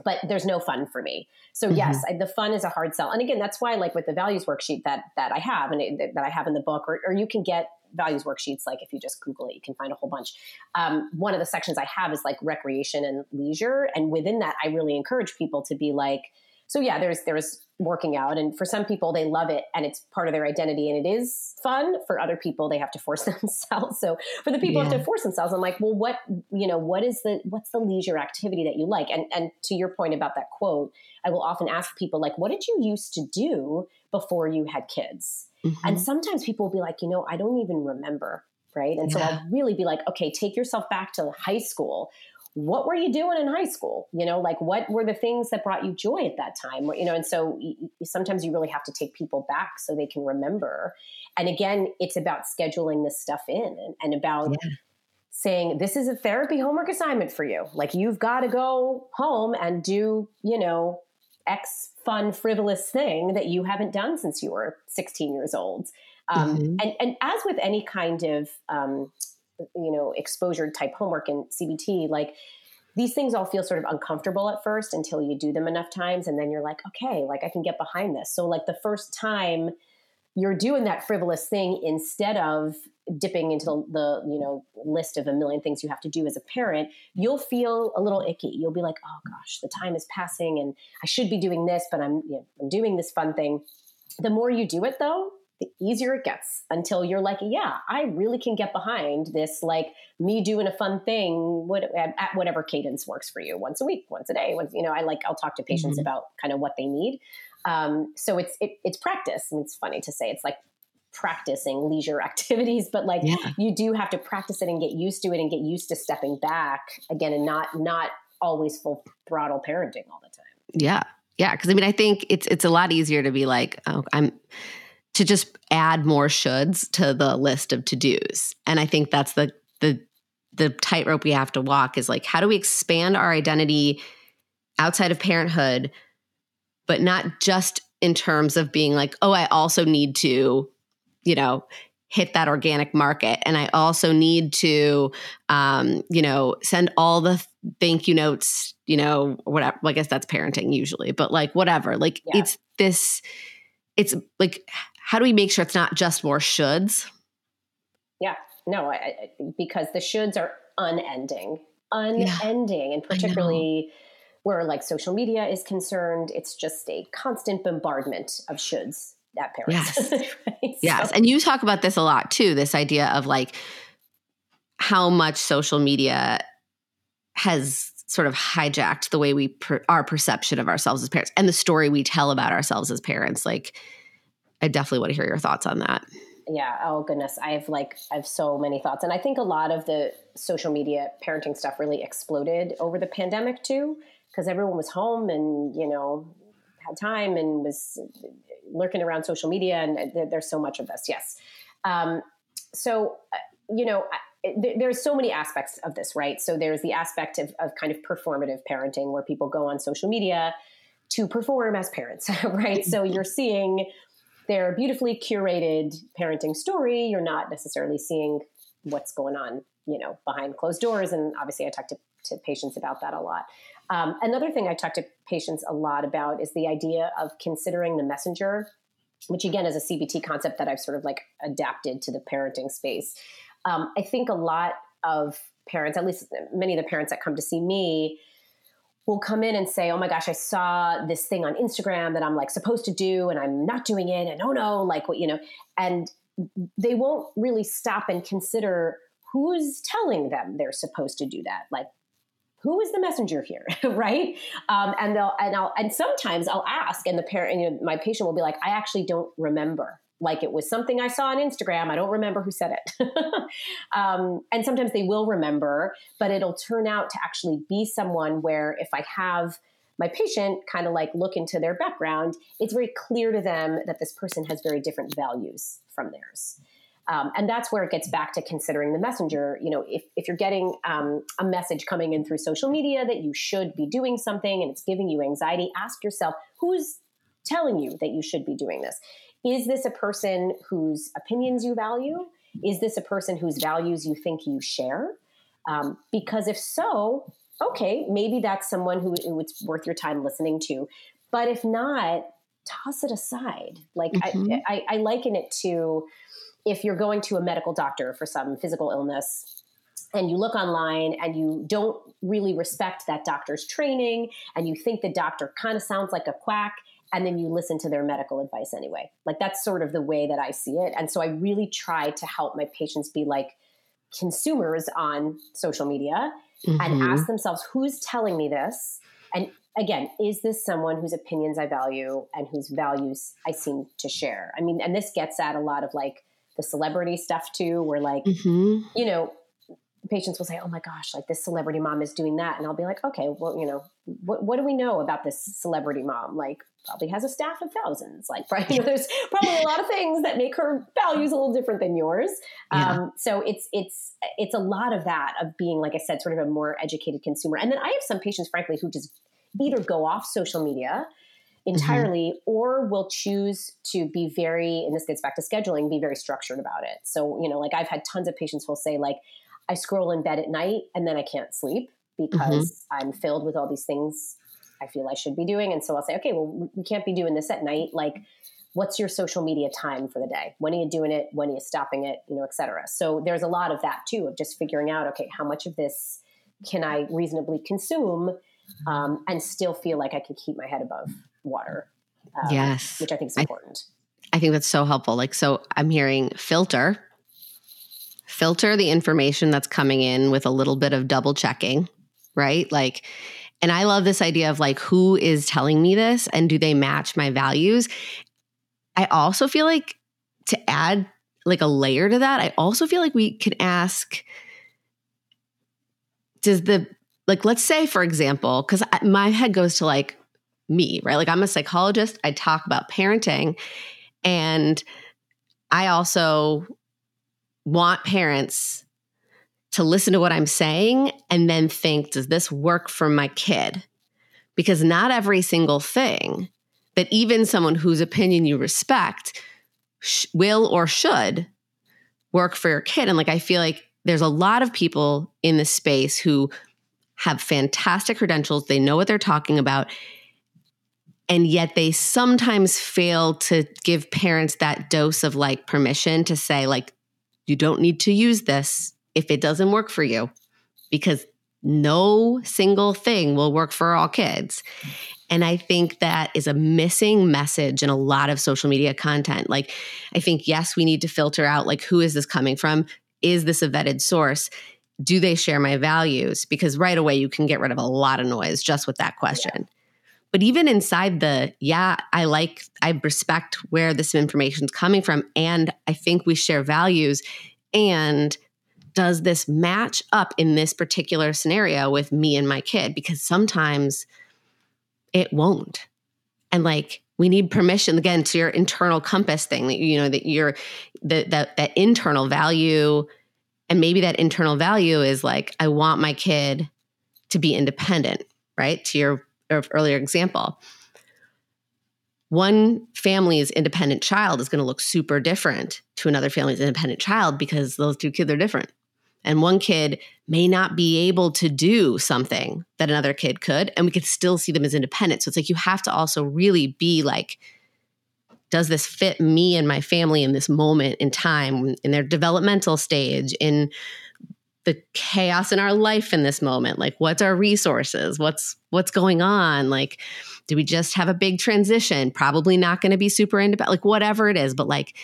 but there's no fun for me. So mm-hmm. yes, I, the fun is a hard sell. And again, that's why like with the values worksheet that that I have and it, that I have in the book, or, or you can get values worksheets like if you just google it you can find a whole bunch um, one of the sections i have is like recreation and leisure and within that i really encourage people to be like so yeah there's there's working out. And for some people they love it and it's part of their identity and it is fun. For other people they have to force themselves. So for the people yeah. who have to force themselves i'm like well what you know what is the what's the leisure activity that you like? And and to your point about that quote i will often ask people like what did you used to do before you had kids? Mm-hmm. and sometimes people will be like you know i don't even remember right? And yeah. so i'll really be like okay take yourself back to high school what were you doing in high school? You know, like what were the things that brought you joy at that time? You know, and so sometimes you really have to take people back so they can remember. And again, it's about scheduling this stuff in and, and about yeah. saying, this is a therapy homework assignment for you. Like you've got to go home and do, you know, X fun, frivolous thing that you haven't done since you were 16 years old. Um, mm-hmm. and, and as with any kind of um, you know exposure type homework and cbt like these things all feel sort of uncomfortable at first until you do them enough times and then you're like okay like i can get behind this. So like the first time you're doing that frivolous thing instead of dipping into the, you know list of a million things you have to do as a parent you'll feel a little icky. You'll be like oh gosh the time is passing and i should be doing this but i'm you know, i'm doing this fun thing. The more you do it though the easier it gets until you're like, yeah, I really can get behind this, like me doing a fun thing what, at whatever cadence works for you once a week, once a day. Once, you know, I like, I'll talk to patients mm-hmm. about kind of what they need. Um, so it's, it, it's practice. I mean, it's funny to say it's like practicing leisure activities, but like yeah. you do have to practice it and get used to it and get used to stepping back again and not, not always full throttle parenting all the time. Yeah. Yeah. Cause I mean, I think it's, it's a lot easier to be like, oh, I'm, to just add more shoulds to the list of to-dos. And I think that's the the the tightrope we have to walk is like how do we expand our identity outside of parenthood, but not just in terms of being like, oh, I also need to, you know, hit that organic market. And I also need to, um, you know, send all the thank you notes, you know, whatever. Well, I guess that's parenting usually, but like whatever. Like yeah. it's this, it's like, how do we make sure it's not just more shoulds? Yeah, no, I, I, because the shoulds are unending, unending, yeah. and particularly where like social media is concerned, it's just a constant bombardment of shoulds at parents. Yes. right? Yes. So. And you talk about this a lot too, this idea of like how much social media has sort of hijacked the way we per, our perception of ourselves as parents and the story we tell about ourselves as parents. Like I definitely want to hear your thoughts on that. Yeah. Oh goodness. I have like I have so many thoughts. And I think a lot of the social media parenting stuff really exploded over the pandemic too, because everyone was home and, you know, had time and was lurking around social media, and there's so much of this. Yes. Um, so, uh, you know, there's so many aspects of this, right? So there's the aspect of, of kind of performative parenting where people go on social media to perform as parents, right? So you're seeing their beautifully curated parenting story. You're not necessarily seeing what's going on, you know, behind closed doors. And obviously, I talk to, to patients about that a lot. Um, another thing I talk to patients a lot about is the idea of considering the messenger, which again is a CBT concept that I've sort of like adapted to the parenting space. Um, I think a lot of parents, at least many of the parents that come to see me, will come in and say, "Oh my gosh, I saw this thing on Instagram that I'm like supposed to do, and I'm not doing it, and oh no, like what you know," and they won't really stop and consider who's telling them they're supposed to do that. Like, who is the messenger here, right? Um, and they'll and I'll and sometimes I'll ask, and the parent, you know, my patient will be like, I actually don't remember. Like it was something I saw on Instagram. I don't remember who said it. um, and sometimes they will remember, but it'll turn out to actually be someone where if I have my patient kind of like look into their background, it's very clear to them that this person has very different values from theirs. Um, and that's where it gets back to considering the messenger. You know, if, if you're getting um, a message coming in through social media that you should be doing something and it's giving you anxiety, ask yourself who's telling you that you should be doing this? Is this a person whose opinions you value? Is this a person whose values you think you share? Um, because if so, okay, maybe that's someone who, who it's worth your time listening to. But if not, toss it aside. Like mm-hmm. I, I, I liken it to if you're going to a medical doctor for some physical illness and you look online and you don't really respect that doctor's training and you think the doctor kind of sounds like a quack and then you listen to their medical advice anyway. Like that's sort of the way that I see it. And so I really try to help my patients be like consumers on social media mm-hmm. and ask themselves who's telling me this and again, is this someone whose opinions I value and whose values I seem to share? I mean, and this gets at a lot of like the celebrity stuff too, where like, mm-hmm. you know, patients will say, "Oh my gosh, like this celebrity mom is doing that," and I'll be like, "Okay, well, you know, what what do we know about this celebrity mom? Like, probably has a staff of thousands. Like, you know, there's probably a lot of things that make her values a little different than yours. Yeah. Um, so it's it's it's a lot of that of being, like I said, sort of a more educated consumer. And then I have some patients, frankly, who just either go off social media Mm-hmm. entirely mm-hmm. or will choose to be very and this gets back to scheduling be very structured about it so you know like i've had tons of patients who'll say like i scroll in bed at night and then i can't sleep because mm-hmm. i'm filled with all these things i feel i should be doing and so i'll say okay well we can't be doing this at night like what's your social media time for the day when are you doing it when are you stopping it you know et cetera so there's a lot of that too of just figuring out okay how much of this can i reasonably consume um, and still feel like i can keep my head above water. Um, yes. Which I think is important. I, I think that's so helpful. Like, so I'm hearing filter, filter the information that's coming in with a little bit of double checking, right? Like, and I love this idea of like, who is telling me this and do they match my values? I also feel like to add like a layer to that, I also feel like we can ask does the like let's say for example because my head goes to like me, right? Like I'm a psychologist, I talk about parenting, and I also want parents to listen to what I'm saying and then think, does this work for my kid? because not every single thing that even someone whose opinion you respect sh- will or should work for your kid. And like, I feel like there's a lot of people in this space who have fantastic credentials, they know what they're talking about. And yet they sometimes fail to give parents that dose of like permission to say, like, you don't need to use this if it doesn't work for you, because no single thing will work for all kids. And I think that is a missing message in a lot of social media content. Like, I think, yes, we need to filter out, like, who is this coming from? Is this a vetted source? Do they share my values? Because right away, you can get rid of a lot of noise just with that question. Yeah. But even inside the, yeah, I like, I respect where this information is coming from. And I think we share values. And does this match up in this particular scenario with me and my kid? Because sometimes, it won't. And like we need permission again to your internal compass thing that you know that your that that that internal value and maybe that internal value is like I want my kid to be independent, right? To your earlier example. One family's independent child is going to look super different to another family's independent child because those two kids are different. And one kid may not be able to do something that another kid could, and we could still see them as independent. So it's like you have to also really be like, does this fit me and my family in this moment in time, in their developmental stage, in the chaos in our life in this moment? Like, what's our resources? What's what's going on? Like, do we just have a big transition? Probably not going to be super independent, like whatever it is, but like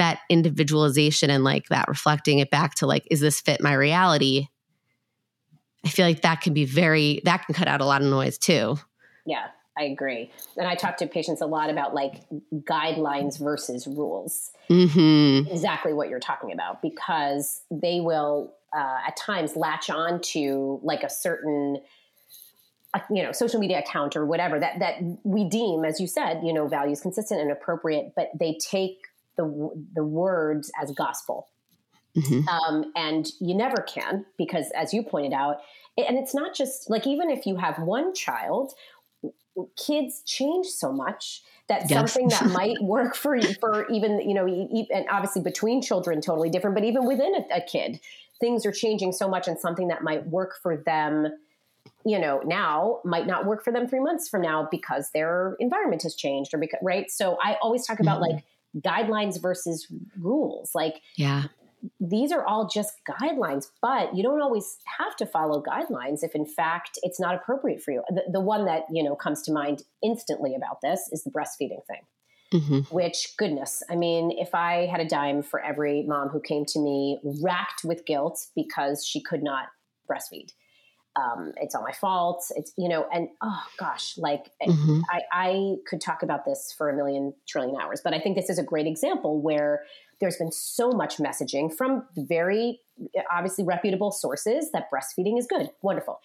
that individualization and like that reflecting it back to like, is this fit my reality? I feel like that can be very, that can cut out a lot of noise too. Yeah, I agree. And I talk to patients a lot about like guidelines versus rules. Mm-hmm. Exactly what you're talking about, because they will uh, at times latch on to like a certain uh, you know social media account or whatever that that we deem as you said you know values consistent and appropriate but they take the the words as gospel. Mm-hmm. Um, and you never can because, as you pointed out, and it's not just like even if you have one child, kids change so much that yes. something that might work for you for even you know and obviously between children totally different but even within a, a, kid things are changing so much and something that might work for them you know now might not work for them three months from now because their environment has changed or because right so i always talk about mm-hmm. like guidelines versus rules. Like, yeah, these are all just guidelines, but you don't always have to follow guidelines if, in fact, it's not appropriate for you. The, the one that you know comes to mind instantly about this is the breastfeeding thing. Mm-hmm. Which, goodness, I mean, if I had a dime for every mom who came to me racked with guilt because she could not breastfeed, um, it's all my fault. It's, you know, and oh gosh, like mm-hmm. I, I could talk about this for a million trillion hours, but I think this is a great example where there's been so much messaging from very obviously reputable sources that breastfeeding is good, wonderful.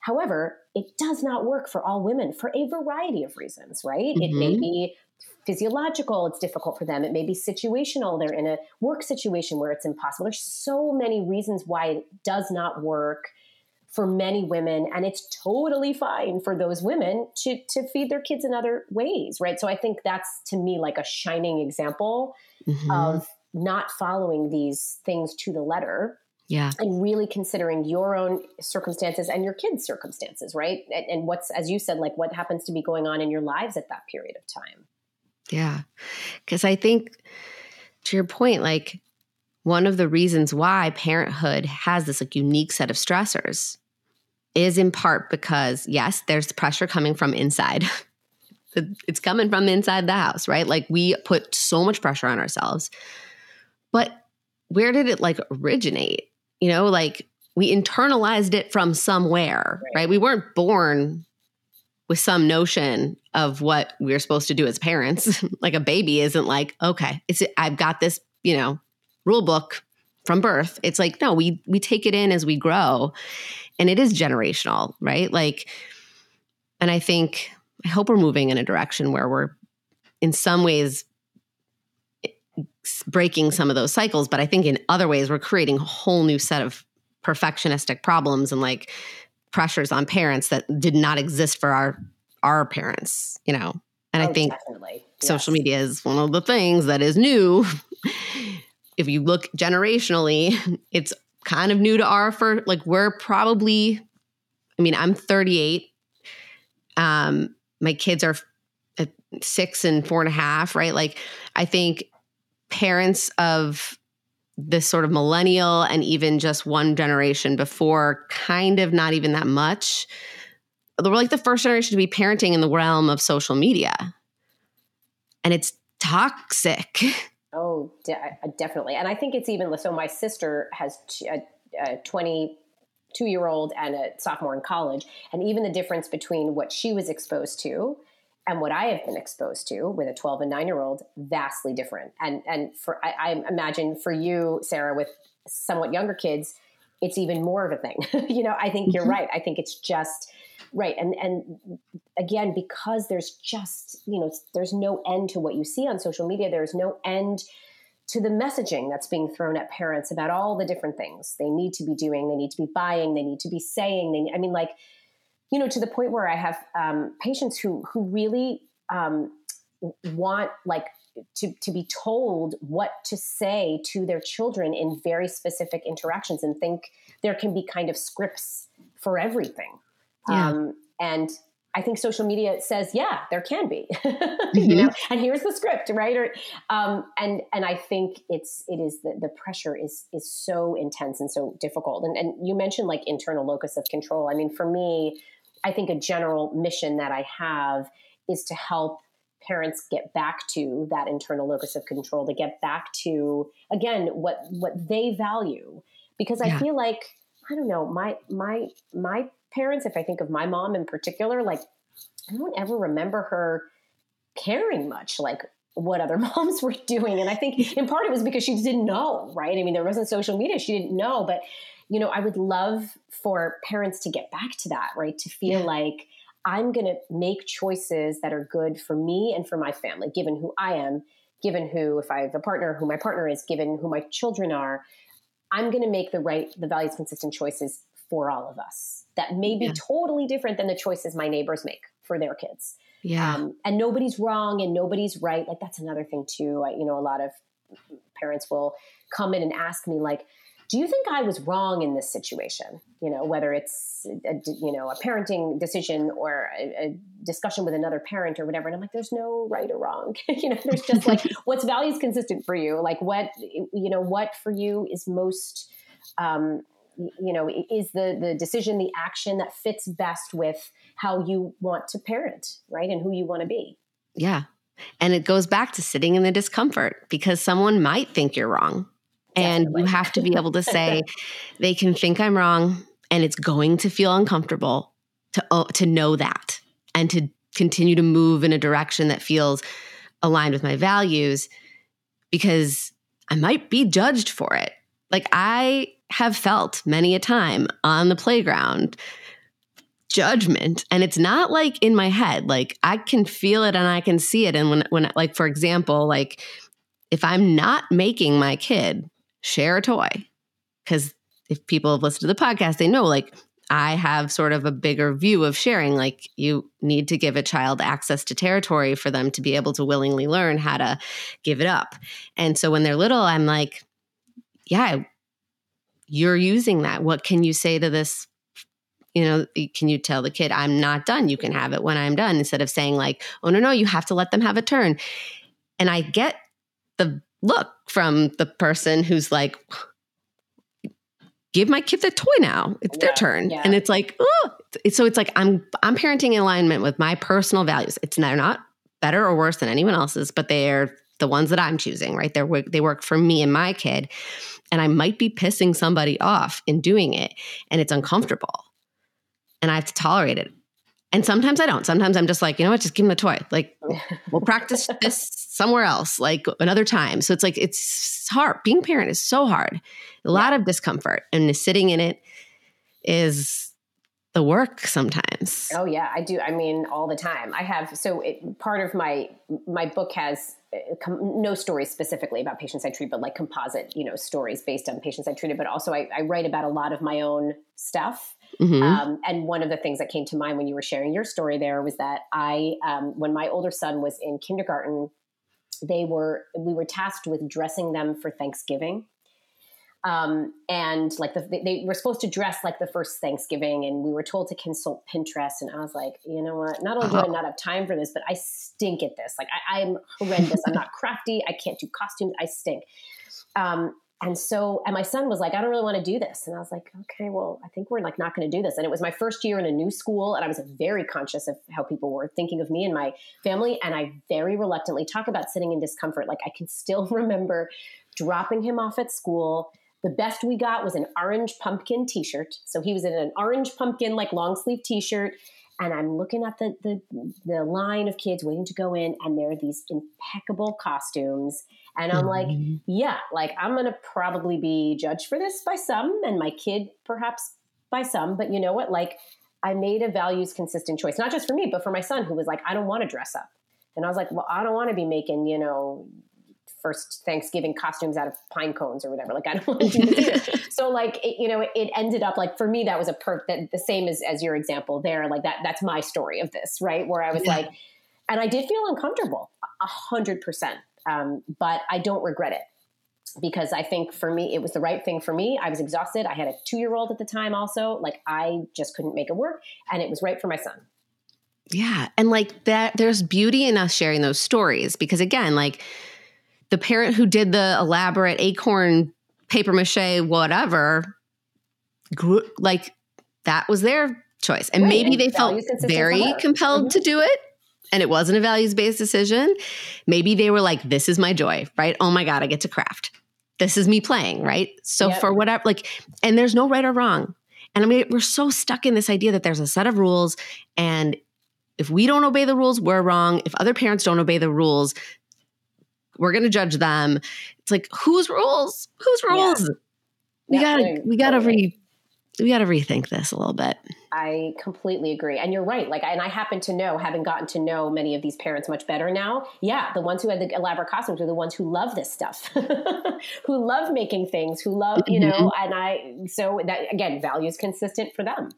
However, it does not work for all women for a variety of reasons, right? Mm-hmm. It may mm-hmm. be physiological, it's difficult for them. It may be situational. They're in a work situation where it's impossible. There's so many reasons why it does not work for many women and it's totally fine for those women to to feed their kids in other ways right? So i think that's to me like a shining example mm-hmm. of not following these things to the letter yeah. and really considering your own circumstances and your kids circumstances right? And, and what's as you said like what happens to be going on in your lives at that period of time. Yeah. Because i think to your point like one of the reasons why parenthood has this like unique set of stressors is in part because, yes, there's pressure coming from inside. it's coming from inside the house, right? Like we put so much pressure on ourselves. But where did it like originate? You know, like we internalized it from somewhere, right? right? We weren't born with some notion of what we're supposed to do as parents. like a baby isn't like, okay, it's I've got this, you know, rule book from birth. It's like, no, we we take it in as we grow and it is generational, right? Like, and I think, I hope we're moving in a direction where we're in some ways breaking some of those cycles, but I think in other ways we're creating a whole new set of perfectionistic problems and like pressures on parents that did not exist for our our parents, you know. And Oh, I think definitely. social media is one of the things that is new. if you look generationally, it's kind of new to first, like we're probably, I mean, I'm 38. Um, my kids are uh, six and four and a half, right? Like, I think parents of this sort of millennial and even just one generation before, kind of not even that much. We're like the first generation to be parenting in the realm of social media. And it's toxic. Oh, de- uh, definitely. And I think it's even so. My sister has t- a, a 22 year old and a sophomore in college. And even the difference between what she was exposed to and what I have been exposed to with a 12 and 9 year old, vastly different. And, and for, I, I imagine for you, Sarah, with somewhat younger kids, it's even more of a thing. you know, I think you're Mhm. right. I think it's just right. And, and again, because there's just, you know, there's no end to what you see on social media. There's no end to the messaging that's being thrown at parents about all the different things they need to be doing, they need to be buying, they need to be saying. They, I mean, like, you know, to the point where I have um, patients who who really um, want like to to be told what to say to their children in very specific interactions, and think there can be kind of scripts for everything. Yeah. Um, and I think social media says, yeah, there can be, Mhm. you know, and here's the script, right? Or, um, and and I think it's it is the, the pressure is is so intense and so difficult. And and you mentioned like internal locus of control. I mean, for me, I think a general mission that I have is to help parents get back to that internal locus of control, to get back to again what what they value, because I Yeah. feel like I don't know my my my parents. If I think of my mom in particular, like I don't ever remember her caring much like what other moms were doing. And I think in part it was because she didn't know, right? I mean, there wasn't social media. She didn't know. But, you know, I would love for parents to get back to that, right? To feel Yeah. like I'm going to make choices that are good for me and for my family, given who I am, given who, if I have a partner, who my partner is, given who my children are. I'm going to make the right, the values consistent choices for all of us that may be Yeah. totally different than the choices my neighbors make for their kids. Yeah. Um, and nobody's wrong and nobody's right. Like that's another thing too. I, you know, a lot of parents will come in and ask me like, do you think I was wrong in this situation? You know, whether it's a, you know a parenting decision or a, a discussion with another parent or whatever. And I'm like, there's no right or wrong. you know, there's just like what's values consistent for you. Like what you know, what for you is most. Um, you know is the the decision the action that fits best with how you want to parent right and who you want to be Yeah. And it goes back to sitting in the discomfort because someone might think you're wrong. And Definitely. you have to be able to say, they can think I'm wrong and it's going to feel uncomfortable to, uh, to know that and to continue to move in a direction that feels aligned with my values because I might be judged for it. Like I have felt many a time on the playground judgment. And it's not like in my head. Like i can feel it and i can see it. And when when like for example like if i'm not making my kid share a toy cuz if people have listened to the podcast they know like i have sort of a bigger view of sharing. Like you need to give a child access to territory for them to be able to willingly learn how to give it up. And so when they're little i'm like yeah you're using that what can you say to this you know, can you tell the kid, I'm not done? You can have it when I'm done, instead of saying, like, oh, no, no, you have to let them have a turn. And I get the look from the person who's like, give my kid the toy now. It's their Yeah, turn. yeah. And it's like, oh, so it's like I'm I'm parenting in alignment with my personal values. It's they're not better or worse than anyone else's, but they're the ones that I'm choosing, right? They're work- they work for me and my kid. And I might be pissing somebody off in doing it, and it's uncomfortable and I have to tolerate it. And sometimes I don't. Sometimes I'm just like, you know what, just give him the toy. Like, we'll practice this somewhere else, like another time. So it's like, it's hard. Being parent is so hard. A lot of discomfort. And sitting in it is the work sometimes. Oh yeah, I do. I mean, all the time. I have so it, part of my my book has uh, com, no stories specifically about patients I treat, but like composite, you know, stories based on patients I treated. But also, I, I write about a lot of my own stuff. Mm-hmm. Um, and one of the things that came to mind when you were sharing your story there was that I, um, when my older son was in kindergarten, they were we were tasked with dressing them for Thanksgiving um, and like the, they were supposed to dress like the first Thanksgiving, and we were told to consult Pinterest. And I was like, you know what? Not only do I uh-huh. not have time for this, but I stink at this. Like I, am horrendous. I'm not crafty. I can't do costumes. I stink. Um, and so, and my son was like, I don't really want to do this. And I was like, okay, well, I think we're like not going to do this. And it was my first year in a new school, and I was very conscious of how people were thinking of me and my family. And I very reluctantly talk about sitting in discomfort. Like I can still remember dropping him off at school the best we got was an orange pumpkin t-shirt. So he was in an orange pumpkin like long sleeve t-shirt and I'm looking at the, the the line of kids waiting to go in and there are these impeccable costumes and I'm like, mm-hmm. yeah, like I'm going to probably be judged for this by some and my kid perhaps by some, but you know what? Like I made a values consistent choice, not just for me, but for my son who was like, I don't want to dress up. And I was like, well, I don't want to be making, you know, first Thanksgiving costumes out of pine cones or whatever. Like I don't want to do this either. so like it, you know, it, it, ended up like for me that was a perk that the same as as your example there. Like that that's my story of this right where I was yeah. like, and I did feel uncomfortable a hundred percent, um, but I don't regret it because I think for me it was the right thing for me. I was exhausted. I had a two year old at the time also. Like I just couldn't make it work, and it was right for my son. Yeah, and like that, there's beauty in us sharing those stories because again, like the parent who did the elaborate acorn paper mache whatever grew, like that was their choice. And right. maybe they felt very compelled mm-hmm. to do it and it wasn't a values based decision. Maybe they were like this is my joy right? Oh my god i get to craft. This is me playing right? So yep. for whatever like and there's no right or wrong. And i mean we're so stuck in this idea that there's a set of rules and if we don't obey the rules we're wrong. If other parents don't obey the rules we're going to judge them. It's like whose rules? Whose rules? Yeah. We got to we got to re we got to rethink this a little bit. I completely agree. And you're right. Like, and I happen to know, having gotten to know many of these parents much better now. Yeah, the ones who had the elaborate costumes are the ones who love this stuff, who love making things, who love, you know, mm-hmm. and I, so that again, values consistent for them.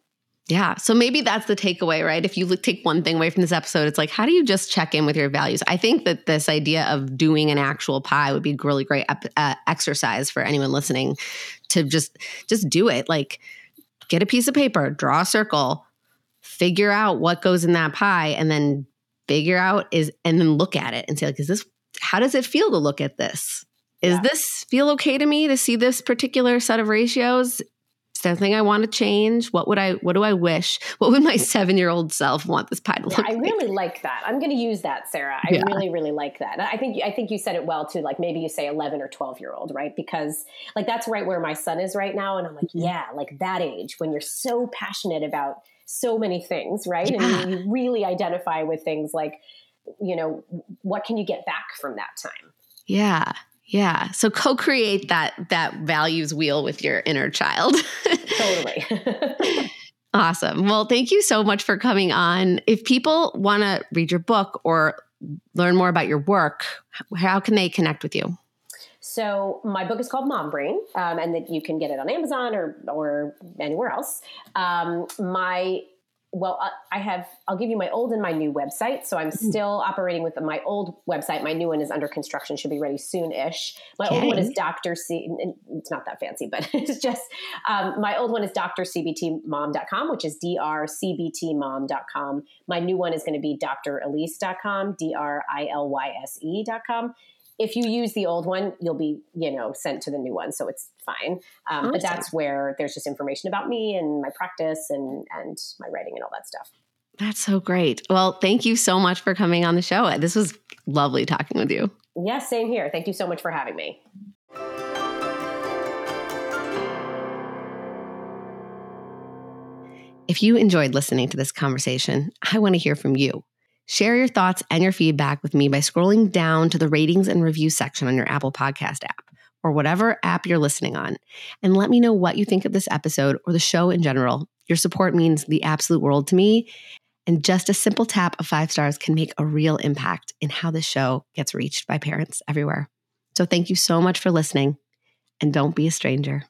Yeah. So maybe that's the takeaway, right? If you take one thing away from this episode, it's like, how do you just check in with your values? I think that this idea of doing an actual pie would be a really great uh, exercise for anyone listening to just just do it. Like, get a piece of paper, draw a circle, figure out what goes in that pie, and then figure out is and then look at it and say, like, is this? How does it feel to look at this? Is yeah. this feel okay to me to see this particular set of ratios? Is there anything I want to change? What would I what do I wish? What would my seven year old self want this pie to look yeah, I really like that. I'm gonna use that, Sarah. I yeah. really, really like that. I think I think you said it well too. Like maybe you say eleven or twelve year old, right? Because like that's right where my son is right now. And I'm like, mm-hmm. yeah, like that age when you're so passionate about so many things, right? Yeah. And you really identify with things like, you know, what can you get back from that time? Yeah. Yeah. So co-create that that values wheel with your inner child. totally. awesome. Well, thank you so much for coming on. If people want to read your book or learn more about your work, how can they connect with you? So my book is called Mom Brain, um, and that you can get it on Amazon or or anywhere else. Um, my well, I have, I'll give you my old and my new website. So I'm mm-hmm. still operating with my old website. My new one is under construction, should be ready soon ish. My okay. old one is Dr. C, it's not that fancy, but it's just, um, my old one is drcbtmom.com, which is drcbtmom.com. My new one is going to be drilyse.com, D R I L Y S E.com if you use the old one, you'll be, you know, sent to the new one. So it's fine. Um, awesome. But that's where there's just information about me and my practice and, and my writing and all that stuff. That's so great. Well, thank you so much for coming on the show. This was lovely talking with you. Yes, same here. Thank you so much for having me. If you enjoyed listening to this conversation, I want to hear from you. Share your thoughts and your feedback with me by scrolling down to the ratings and review section on your Apple Podcast app or whatever app you're listening on. And let me know what you think of this episode or the show in general. Your support means the absolute world to me. And just a simple tap of five stars can make a real impact in how this show gets reached by parents everywhere. So thank you so much for listening. And don't be a stranger.